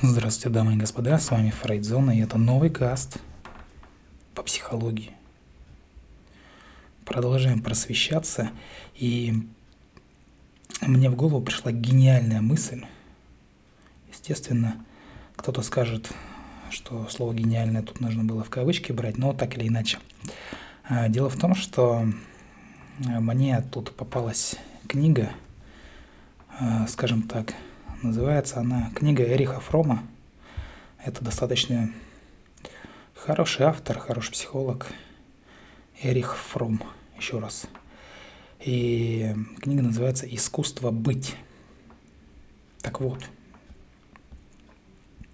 Здравствуйте, дамы и господа, с вами Фрейдзона, и это новый каст по психологии. Продолжаем просвещаться, и мне в голову пришла гениальная мысль. Естественно, кто-то скажет, что слово «гениальное» тут нужно было в кавычки брать, но так или иначе. А, дело в том, что мне тут попалась книга, а, скажем так, Называется она «Книга Эриха Фрома». Это достаточно хороший автор, хороший психолог. Эрих Фром, еще раз. И книга называется «Искусство быть». Так вот.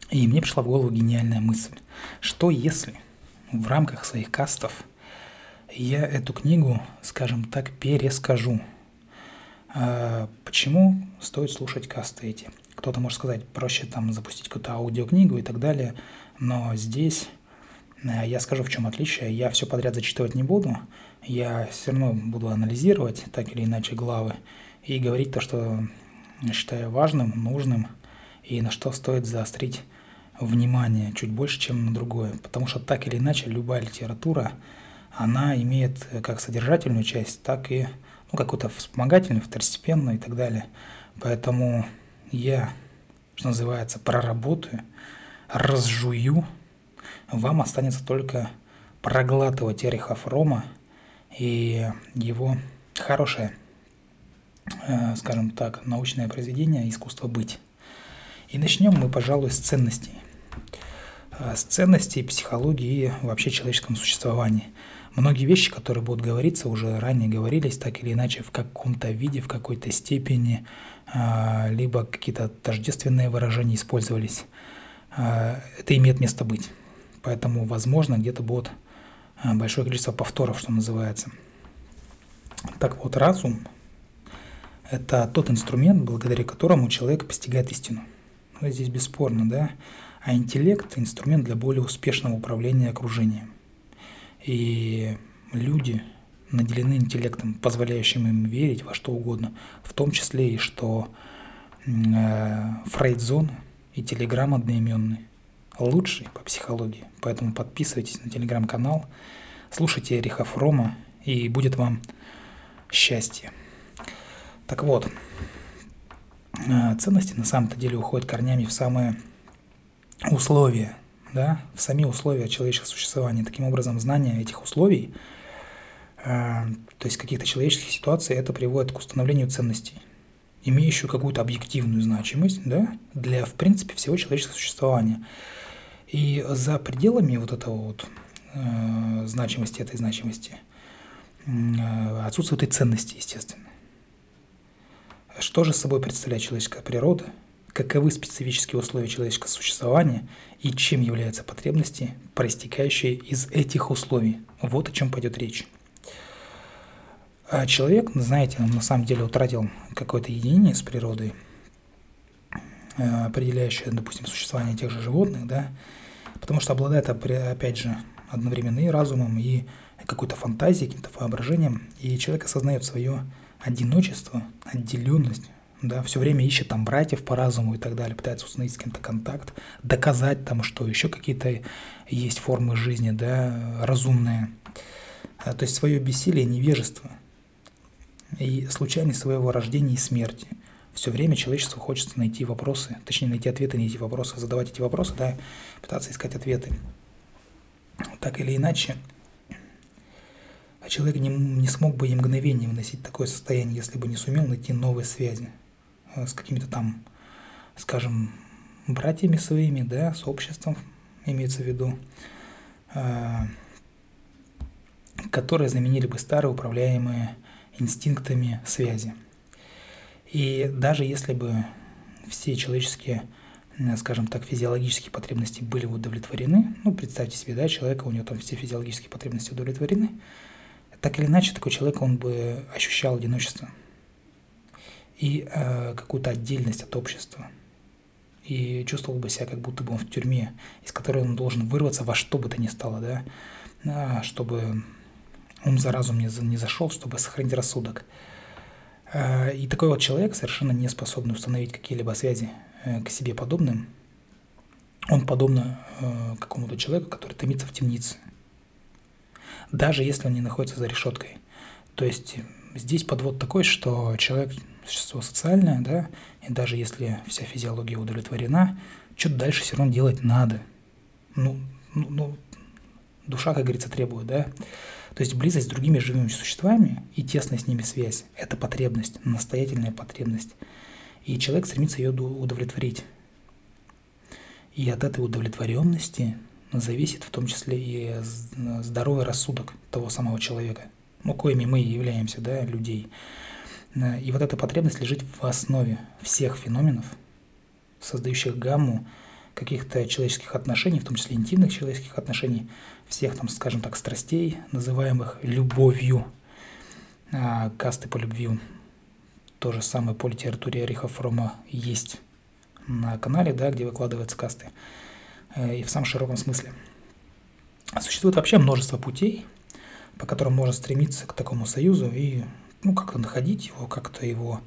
И мне пришла в голову гениальная мысль. Что если в рамках своих кастов я эту книгу, скажем так, перескажу – почему стоит слушать касты эти? Кто-то может сказать, проще там запустить какую-то аудиокнигу и так далее, но здесь э, я скажу, в чем отличие. Я все подряд зачитывать не буду, я все равно буду анализировать так или иначе главы и говорить то, что считаю важным, нужным и на что стоит заострить внимание чуть больше, чем на другое. Потому что так или иначе любая литература, она имеет как содержательную часть, так и ну, какую-то вспомогательную, второстепенную и так далее. Поэтому я, что называется, проработаю, разжую, вам останется только проглатывать Эрихов Рома и его хорошее, э, скажем так, научное произведение «Искусство быть». И начнем мы, пожалуй, с ценностей. Э, с ценностей психологии и вообще человеческом существовании – Многие вещи, которые будут говориться, уже ранее говорились, так или иначе, в каком-то виде, в какой-то степени, а, либо какие-то тождественные выражения использовались. А, это имеет место быть. Поэтому, возможно, где-то будет а, большое количество повторов, что называется. Так вот, разум – это тот инструмент, благодаря которому человек постигает истину. Ну, здесь бесспорно, да? А интеллект – инструмент для более успешного управления окружением. И люди наделены интеллектом, позволяющим им верить во что угодно, в том числе и что э, Фрейдзон и Телеграм одноименный лучший по психологии. Поэтому подписывайтесь на телеграм-канал, слушайте Эриха Фрома, и будет вам счастье. Так вот, э, ценности на самом-то деле уходят корнями в самые условия да, в сами условия человеческого существования. Таким образом, знание этих условий, э, то есть каких-то человеческих ситуаций, это приводит к установлению ценностей, имеющую какую-то объективную значимость да, для, в принципе, всего человеческого существования. И за пределами вот этого вот э, значимости, этой значимости, э, отсутствует и ценности, естественно. Что же собой представляет человеческая природа – каковы специфические условия человеческого существования и чем являются потребности, проистекающие из этих условий. Вот о чем пойдет речь. А человек, знаете, он на самом деле утратил какое-то единение с природой, э, определяющее, допустим, существование тех же животных, да, потому что обладает, опять же, одновременно и разумом, и какой-то фантазией, каким-то воображением, и человек осознает свое одиночество, отделенность, да, все время ищет там братьев по разуму и так далее, пытается установить с кем-то контакт, доказать там, что еще какие-то есть формы жизни, да, разумные. А, то есть свое бессилие, невежество и случайность своего рождения и смерти. Все время человечеству хочется найти вопросы, точнее найти ответы на эти вопросы, задавать эти вопросы, да, пытаться искать ответы. Так или иначе, человек не, не смог бы и мгновение выносить такое состояние, если бы не сумел найти новые связи. Э, с какими-то там, скажем, братьями своими, да, с обществом, имеется в виду, э, которые заменили бы старые управляемые инстинктами связи. И даже если бы все человеческие, скажем так, физиологические потребности были удовлетворены, ну, представьте себе, да, человека, у него там все физиологические потребности удовлетворены, так или иначе такой человек, он бы ощущал одиночество – и э, какую-то отдельность от общества. И чувствовал бы себя, как будто бы он в тюрьме, из которой он должен вырваться во что бы то ни стало, да, а, чтобы ум за разум не, не зашел, чтобы сохранить рассудок. Э, и такой вот человек, совершенно не способный установить какие-либо связи э, к себе подобным, он подобно э, какому-то человеку, который томится в темнице. Даже если он не находится за решеткой. То есть здесь подвод такой, что человек существо социальное, да, и даже если вся физиология удовлетворена, что-то дальше все равно делать надо. Ну, ну, ну, душа, как говорится, требует, да. То есть близость с другими живыми существами и тесная с ними связь – это потребность, настоятельная потребность. И человек стремится ее удовлетворить. И от этой удовлетворенности зависит в том числе и здоровый рассудок того самого человека, ну, коими мы являемся, да, людей. И вот эта потребность лежит в основе всех феноменов, создающих гамму каких-то человеческих отношений, в том числе интимных человеческих отношений, всех там, скажем так, страстей, называемых любовью, а, касты по любви. То же самое по литературе Эриха Фрома есть на канале, да, где выкладываются касты, э, и в самом широком смысле. Существует вообще множество путей, по которым можно стремиться к такому союзу и ну, как-то находить его, как-то его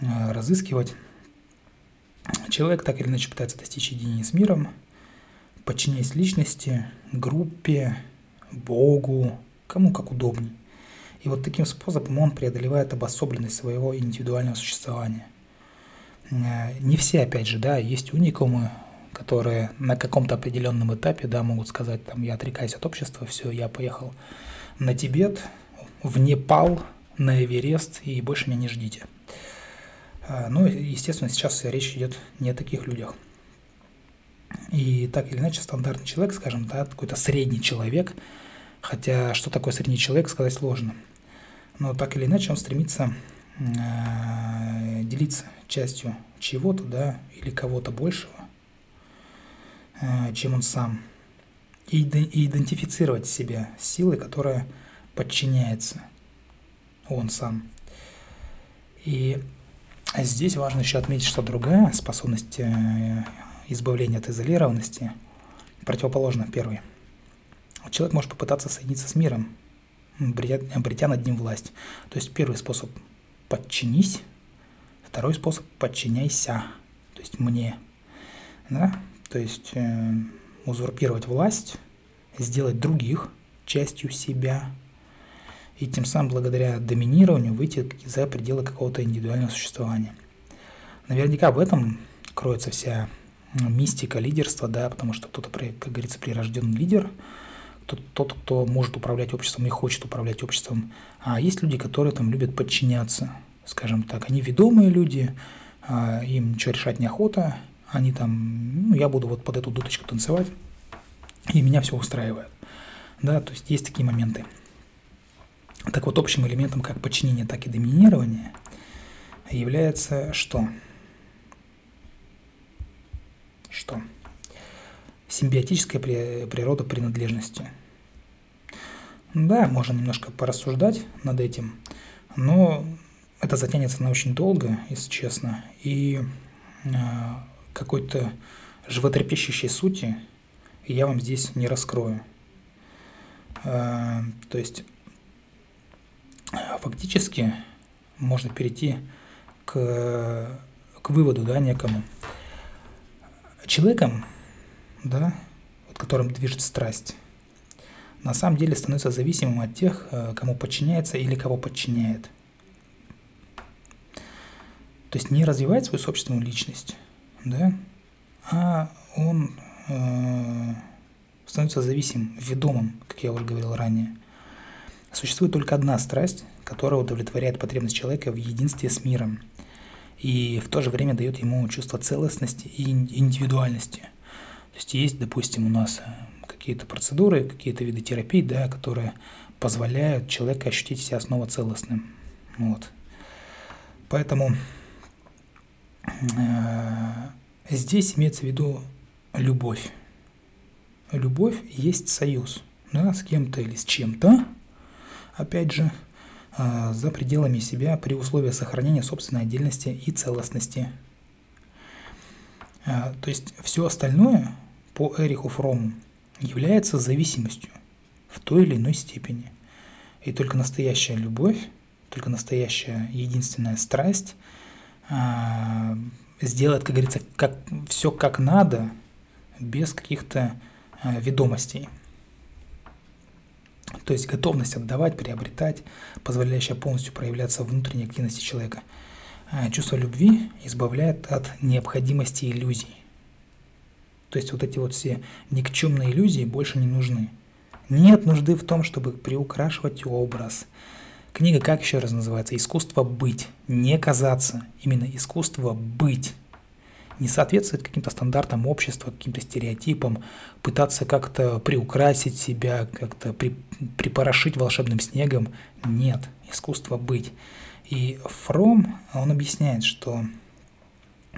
э, разыскивать. Человек так или иначе пытается достичь единения с миром, подчиняясь личности, группе, Богу, кому как удобней. И вот таким способом он преодолевает обособленность своего индивидуального существования. Э, не все, опять же, да, есть уникумы, которые на каком-то определенном этапе, да, могут сказать, там, я отрекаюсь от общества, все, я поехал на Тибет, в Непал, на Эверест и больше меня не ждите. А, ну, естественно, сейчас речь идет не о таких людях. И так или иначе, стандартный человек, скажем, да, какой-то средний человек, хотя что такое средний человек, сказать сложно. Но так или иначе он стремится э, делиться частью чего-то, да, или кого-то большего, э, чем он сам. И идентифицировать себя с силой, которая подчиняется – он сам. И здесь важно еще отметить, что другая способность э, избавления от изолированности противоположна первой. Человек может попытаться соединиться с миром, обретя над ним власть. То есть первый способ – подчинись, второй способ – подчиняйся, то есть мне. Да? То есть э, узурпировать власть, сделать других частью себя – и тем самым благодаря доминированию выйти за пределы какого-то индивидуального существования. Наверняка в этом кроется вся мистика лидерства, да, потому что кто-то, как говорится, прирожденный лидер, тот, тот, кто может управлять обществом и хочет управлять обществом. А есть люди, которые там любят подчиняться, скажем так. Они ведомые люди, а, им ничего решать неохота, они там, ну, я буду вот под эту дудочку танцевать, и меня все устраивает. Да, то есть есть такие моменты. Так вот, общим элементом как подчинения, так и доминирования является что? Что? Симбиотическая природа принадлежности. Да, можно немножко порассуждать над этим, но это затянется на очень долго, если честно, и э, какой-то животрепещущей сути я вам здесь не раскрою. Э, то есть фактически можно перейти к, к выводу, да, некому. Человеком, да, вот которым движет страсть, на самом деле становится зависимым от тех, э, кому подчиняется или кого подчиняет. То есть не развивает свою собственную личность, да, а он э, становится зависимым, ведомым, как я уже говорил ранее – Существует только одна страсть, которая удовлетворяет потребность человека в единстве с миром и в то же время дает ему чувство целостности и индивидуальности. То есть есть, допустим, у нас э, какие-то процедуры, какие-то виды терапии, да, которые позволяют человеку ощутить себя снова целостным. Вот. Поэтому э, здесь имеется в виду любовь. Любовь есть союз да, с кем-то или с чем-то, опять же, а, за пределами себя при условии сохранения собственной отдельности и целостности. А, то есть все остальное по Эриху Фрому является зависимостью в той или иной степени. И только настоящая любовь, только настоящая единственная страсть а, сделает, как говорится, как, все как надо, без каких-то ведомостей. То есть готовность отдавать, приобретать, позволяющая полностью проявляться внутренней активности человека. А чувство любви избавляет от необходимости иллюзий. То есть вот эти вот все никчемные иллюзии больше не нужны. Нет нужды в том, чтобы приукрашивать образ. Книга как еще раз называется? «Искусство быть». Не казаться. Именно искусство быть не соответствовать каким-то стандартам общества, каким-то стереотипам, пытаться как-то приукрасить себя, как-то при, припорошить волшебным снегом. Нет, искусство быть. И Фром, он объясняет, что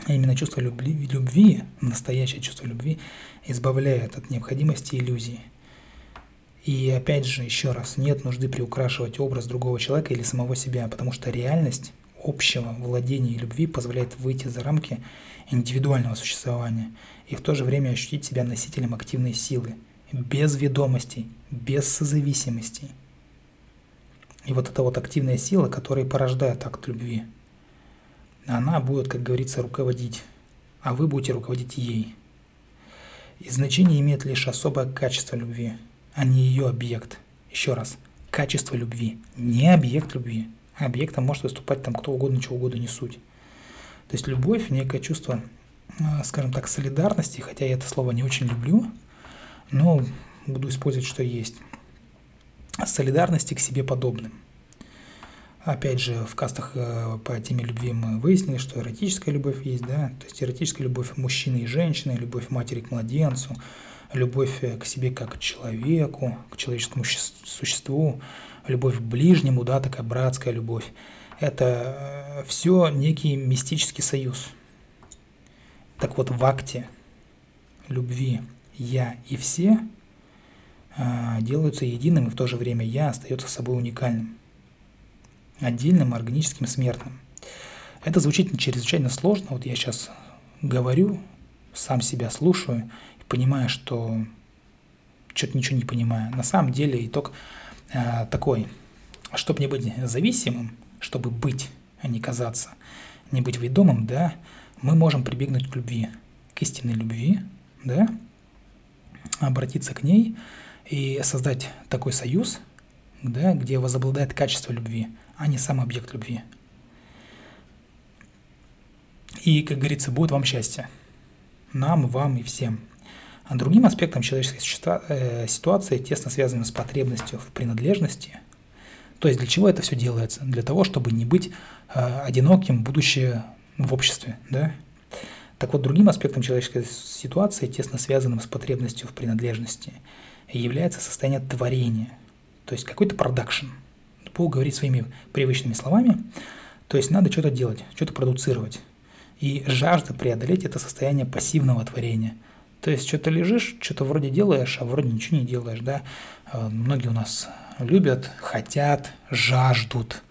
именно чувство любви, любви, настоящее чувство любви, избавляет от необходимости иллюзий. И опять же, еще раз, нет нужды приукрашивать образ другого человека или самого себя, потому что реальность общего владения и любви позволяет выйти за рамки индивидуального существования и в то же время ощутить себя носителем активной силы, без ведомостей, без созависимостей. И вот эта вот активная сила, которая порождает акт любви, она будет, как говорится, руководить, а вы будете руководить ей. И значение имеет лишь особое качество любви, а не ее объект. Еще раз, качество любви, не объект любви. Объектом может выступать там кто угодно, чего угодно, не суть. То есть любовь, некое чувство, а, скажем так, солидарности, хотя я это слово не очень люблю, но буду использовать, что есть. Солидарности к себе подобным. Опять же, в кастах э, по теме любви мы выяснили, что эротическая любовь есть, да, то есть эротическая любовь мужчины и женщины, любовь матери к младенцу, любовь э, к себе как к человеку, к человеческому существу, любовь к ближнему, да, такая братская любовь. Это э, все некий мистический союз. Так вот, в акте любви «я» и «все» э, делаются единым, и в то же время «я» остается собой уникальным, отдельным органическим смертным. Это звучит чрезвычайно сложно. Вот я сейчас говорю, сам себя слушаю и понимаю, что что-то ничего не понимаю. На самом деле итог такой. Чтобы не быть зависимым, чтобы быть, а не казаться, не быть ведомым, да, мы можем прибегнуть к любви, к истинной любви, да, обратиться к ней и создать такой союз, да, где возобладает качество любви, а не сам объект любви. И, как говорится, будет вам счастье. Нам, вам и всем. А другим аспектом человеческой э, ситуации, тесно связанным с потребностью в принадлежности – то есть для чего это все делается? Для того, чтобы не быть э, одиноким будущее в обществе, да? Так вот, другим аспектом человеческой ситуации, тесно связанным с потребностью в принадлежности, является состояние творения, то есть какой-то продакшн. Бог говорит своими привычными словами, то есть надо что-то делать, что-то продуцировать. И жажда преодолеть это состояние пассивного творения. То есть что-то лежишь, что-то вроде делаешь, а вроде ничего не делаешь, да. Э, многие у нас любят, хотят, жаждут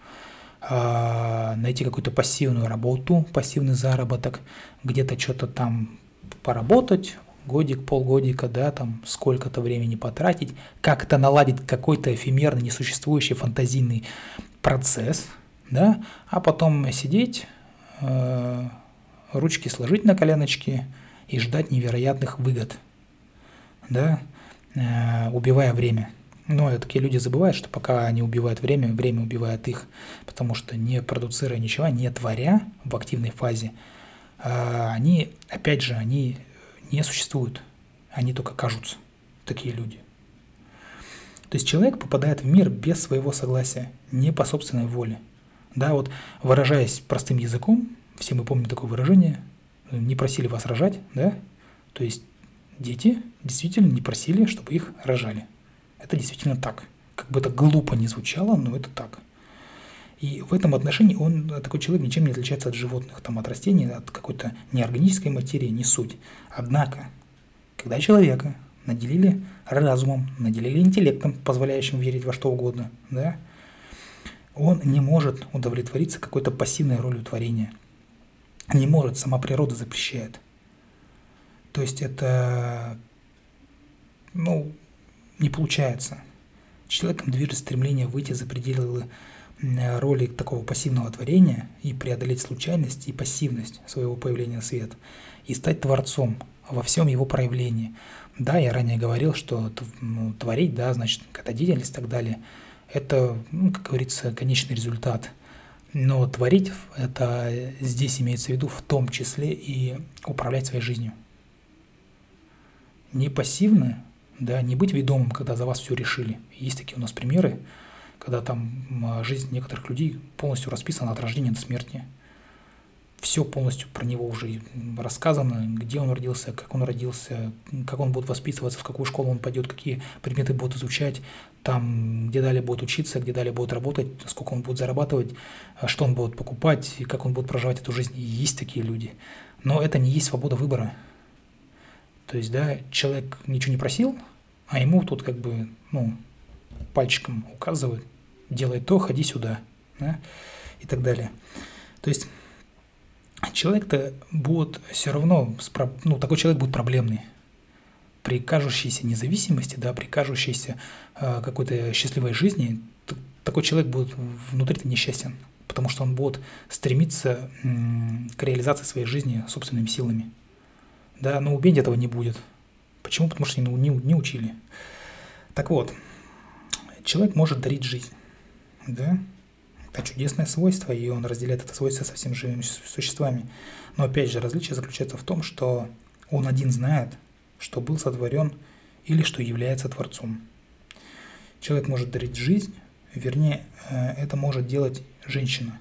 э, найти какую-то пассивную работу, пассивный заработок, где-то что-то там поработать, годик, полгодика, да, там сколько-то времени потратить, как-то наладить какой-то эфемерный, несуществующий фантазийный процесс, да, а потом сидеть, э, ручки сложить на коленочки и ждать невероятных выгод, да, э, убивая время. Но такие люди забывают, что пока они убивают время, время убивает их, потому что не продуцируя ничего, не творя в активной фазе, а, они, опять же, они не существуют, они только кажутся, такие люди. То есть человек попадает в мир без своего согласия, не по собственной воле. Да, вот выражаясь простым языком, все мы помним такое выражение, не просили вас рожать, да, то есть дети действительно не просили, чтобы их рожали. Это действительно так. Как бы это глупо не звучало, но это так. И в этом отношении он, такой человек, ничем не отличается от животных, там, от растений, от какой-то неорганической материи, не суть. Однако, когда человека наделили разумом, наделили интеллектом, позволяющим верить во что угодно, да, он не может удовлетвориться какой-то пассивной ролью творения. Не может, сама природа запрещает. То есть это, ну, не получается. Человеком движет стремление выйти за пределы роли такого пассивного творения и преодолеть случайность и пассивность своего появления на свет, и стать творцом, во всем его проявлении. Да, я ранее говорил, что ну, творить, да, значит, какая-то деятельность и так далее, это, ну, как говорится, конечный результат. Но творить это здесь имеется в виду в том числе и управлять своей жизнью. Не пассивно, да, не быть ведомым, когда за вас все решили. Есть такие у нас примеры, когда там жизнь некоторых людей полностью расписана от рождения до смерти – все полностью про него уже рассказано, где он родился, как он родился, как он будет воспитываться, в какую школу он пойдет, какие предметы будет изучать, там, где далее будет учиться, где далее будет работать, сколько он будет зарабатывать, что он будет покупать, и как он будет проживать эту жизнь. И есть такие люди. Но это не есть свобода выбора. То есть, да, человек ничего не просил, а ему тут как бы, ну, пальчиком указывают, делай то, ходи сюда, да, и так далее. То есть человек-то будет все равно, ну, такой человек будет проблемный. При кажущейся независимости, да, при кажущейся э, какой-то счастливой жизни, такой человек будет внутри-то несчастен, потому что он будет стремиться м, к реализации своей жизни собственными силами. Да, но убить этого не будет. Почему? Потому что не, не, не учили. Так вот, человек может дарить жизнь, да, это чудесное свойство, и он разделяет это свойство со всеми живыми существами. Но опять же, различие заключается в том, что он один знает, что был сотворен или что является Творцом. Человек может дарить жизнь, вернее, э, это может делать женщина.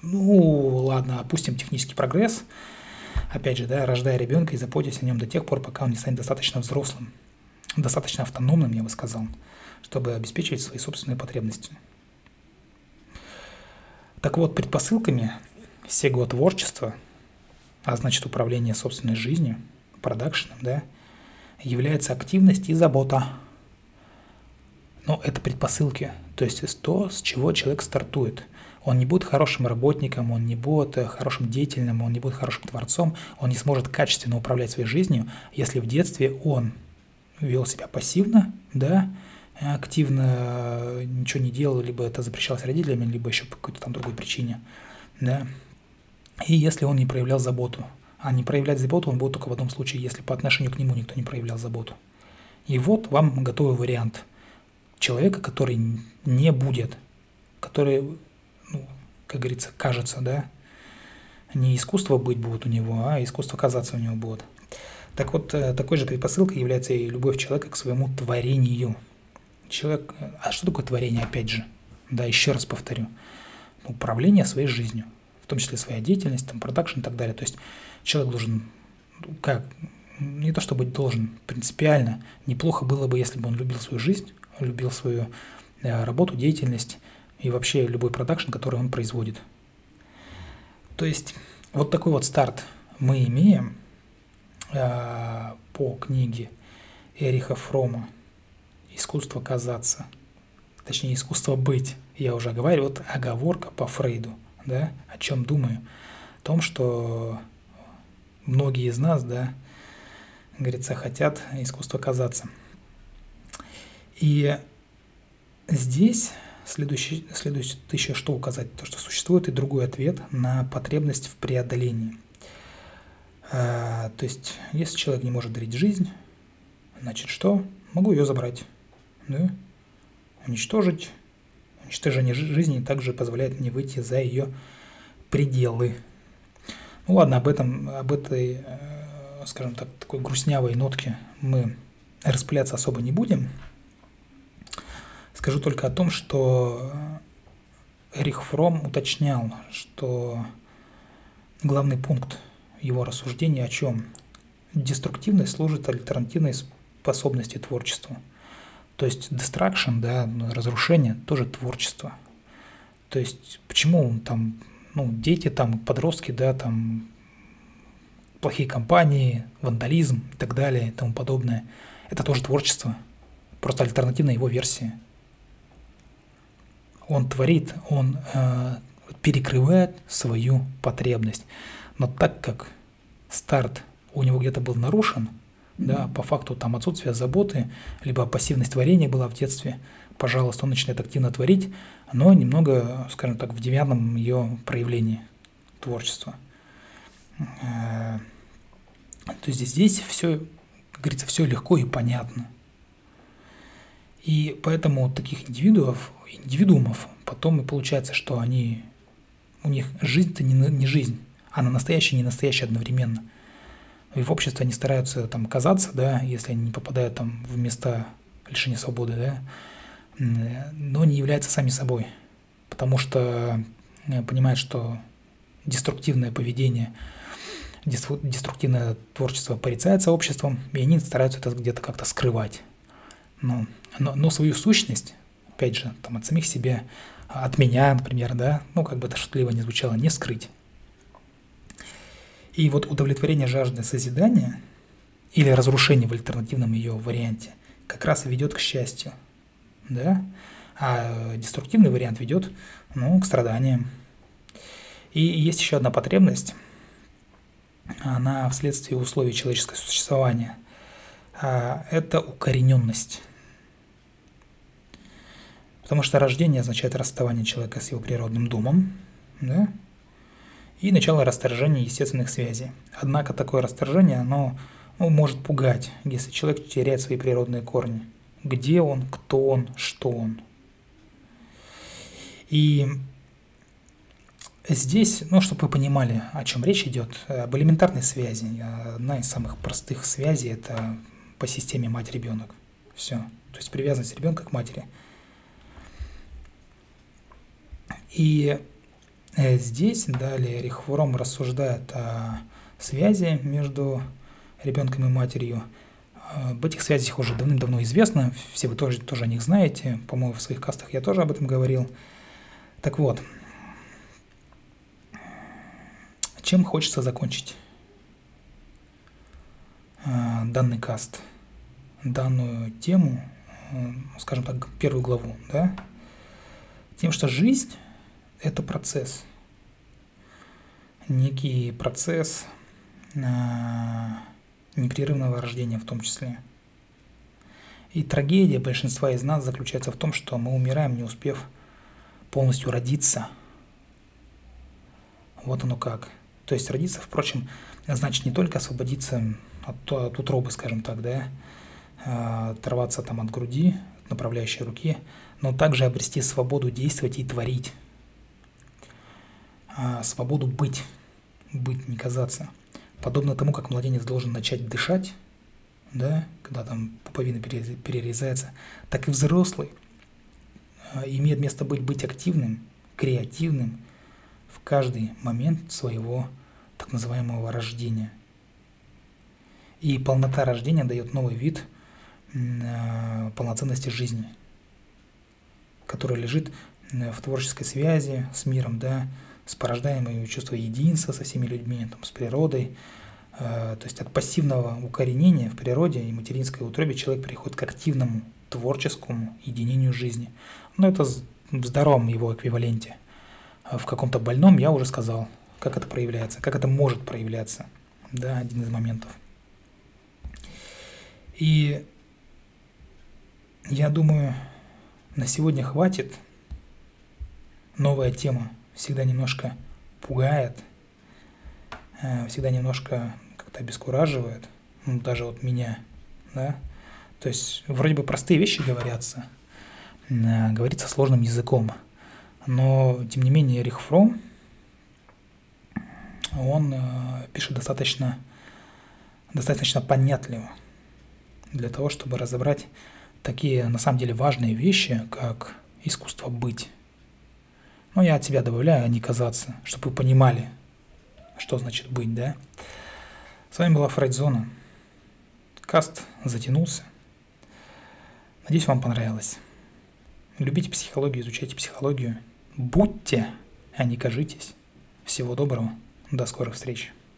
Ну, ладно, опустим технический прогресс, опять же, да, рождая ребенка и заботясь о нем до тех пор, пока он не станет достаточно взрослым, достаточно автономным, я бы сказал, чтобы обеспечивать свои собственные потребности – так вот, предпосылками всего творчества, а значит управление собственной жизнью, продакшеном, да, является активность и забота. Но это предпосылки, то есть то, с чего человек стартует. Он не будет хорошим работником, он не будет хорошим деятельным, он не будет хорошим творцом, он не сможет качественно управлять своей жизнью, если в детстве он вел себя пассивно, да, активно ничего не делал, либо это запрещалось родителями, либо еще по какой-то там другой причине, да, и если он не проявлял заботу. А не проявлять заботу он будет только в одном случае, если по отношению к нему никто не проявлял заботу. И вот вам готовый вариант человека, который не будет, который, ну, как говорится, кажется, да, не искусство быть будет у него, а искусство казаться у него будет. Так вот, э, такой же предпосылкой является и любовь человека к своему творению – Человек, а что такое творение, опять же? Да, еще раз повторю. Управление своей жизнью, в том числе своя деятельность, там, продакшн и так далее. То есть человек должен, ну, как, не то чтобы должен, принципиально, неплохо было бы, если бы он любил свою жизнь, любил свою э, работу, деятельность и вообще любой продакшн, который он производит. То есть вот такой вот старт мы имеем э, по книге Эриха Фрома – искусство казаться, точнее искусство быть. Я уже говорю, вот оговорка по Фрейду, да, о чем думаю. О том, что многие из нас, да, говорится, хотят искусство казаться. И здесь следующий, следующий еще что указать? То, что существует и другой ответ на потребность в преодолении. А, то есть, если человек не может дарить жизнь, значит что? Могу ее забрать да, уничтожить. Уничтожение жизни также позволяет мне выйти за ее пределы. Ну ладно, об этом, об этой, э, скажем так, такой грустнявой нотке мы распыляться особо не будем. Скажу только о том, что Эрих Фром уточнял, что главный пункт его рассуждения о чем? Деструктивность служит альтернативной способности творчеству – то есть destruction, да, разрушение, тоже творчество. То есть почему там, ну, дети там, подростки, да, там, плохие компании, вандализм и так далее и тому подобное. Это тоже творчество, просто альтернативная его версия. Он творит, он э, перекрывает свою потребность. Но так как старт у него где-то был нарушен – да, по факту там отсутствие заботы, либо пассивность творения была в детстве, пожалуйста, он начинает активно творить, но немного, скажем так, в девятном ее проявлении творчества. Э, То есть здесь все, как говорится, все легко и понятно. И поэтому таких индивидуумов, индивидуумов потом и получается, что они, у них жизнь-то не, не жизнь, она настоящая и не настоящая одновременно. И в обществе они стараются там казаться, да, если они не попадают там в места лишения свободы, да, но не являются сами собой, потому что э, понимают, что деструктивное поведение, деструктивное творчество порицается обществом, и они стараются это где-то как-то скрывать. Но, но, но свою сущность, опять же, там от самих себя, от меня, например, да, ну, как бы это шутливо не звучало, не скрыть. И вот удовлетворение жажды созидания или разрушение в альтернативном ее варианте как раз ведет к счастью, да, а деструктивный вариант ведет, ну, к страданиям. И есть еще одна потребность, она вследствие условий человеческого существования, а, это укорененность. Потому что рождение означает расставание человека с его природным домом, да, и начало расторжения естественных связей. Однако такое расторжение, оно ну, может пугать, если человек теряет свои природные корни. Где он, кто он, что он. И здесь, ну, чтобы вы понимали, о чем речь идет, об элементарной связи. Одна из самых простых связей – это по системе мать-ребенок. Все. То есть привязанность ребенка к матери. И здесь далее Рихвором рассуждает о связи между ребенком и матерью. Об этих связях уже давным-давно известно, все вы тоже, тоже о них знаете, по-моему, в своих кастах я тоже об этом говорил. Так вот, чем хочется закончить э, данный каст, данную тему, э, скажем так, первую главу, да? Тем, что жизнь это процесс. Некий процесс а, непрерывного рождения в том числе. И трагедия большинства из нас заключается в том, что мы умираем, не успев полностью родиться. Вот оно как. То есть родиться, впрочем, значит не только освободиться от, от утробы, скажем так, да, а, оторваться там от груди, от направляющей руки, но также обрести свободу действовать и творить а, свободу быть, быть, не казаться. Подобно тому, как младенец должен начать дышать, да, когда там пуповина перерезается, так и взрослый а, имеет место быть, быть активным, креативным в каждый момент своего так называемого рождения. И полнота рождения дает новый вид а, полноценности жизни, который лежит в творческой связи с миром, да, с порождаемое чувство единства со всеми людьми, там, с природой. Э, то есть от пассивного укоренения в природе и материнской утробе человек переходит к активному творческому единению жизни. Но это в здоровом его эквиваленте. А в каком-то больном я уже сказал, как это проявляется, как это может проявляться. Да, один из моментов. И я думаю, на сегодня хватит. Новая тема всегда немножко пугает, э, всегда немножко как-то обескураживает, ну, даже вот меня, да. То есть вроде бы простые вещи говорятся, э, говорится сложным языком, но тем не менее Эрих Фром, он э, пишет достаточно, достаточно понятливо для того, чтобы разобрать такие на самом деле важные вещи, как искусство быть. Но я от себя добавляю, а не казаться, чтобы вы понимали, что значит быть, да? С вами была Фрейдзона. Каст затянулся. Надеюсь, вам понравилось. Любите психологию, изучайте психологию. Будьте, а не кажитесь. Всего доброго. До скорых встреч.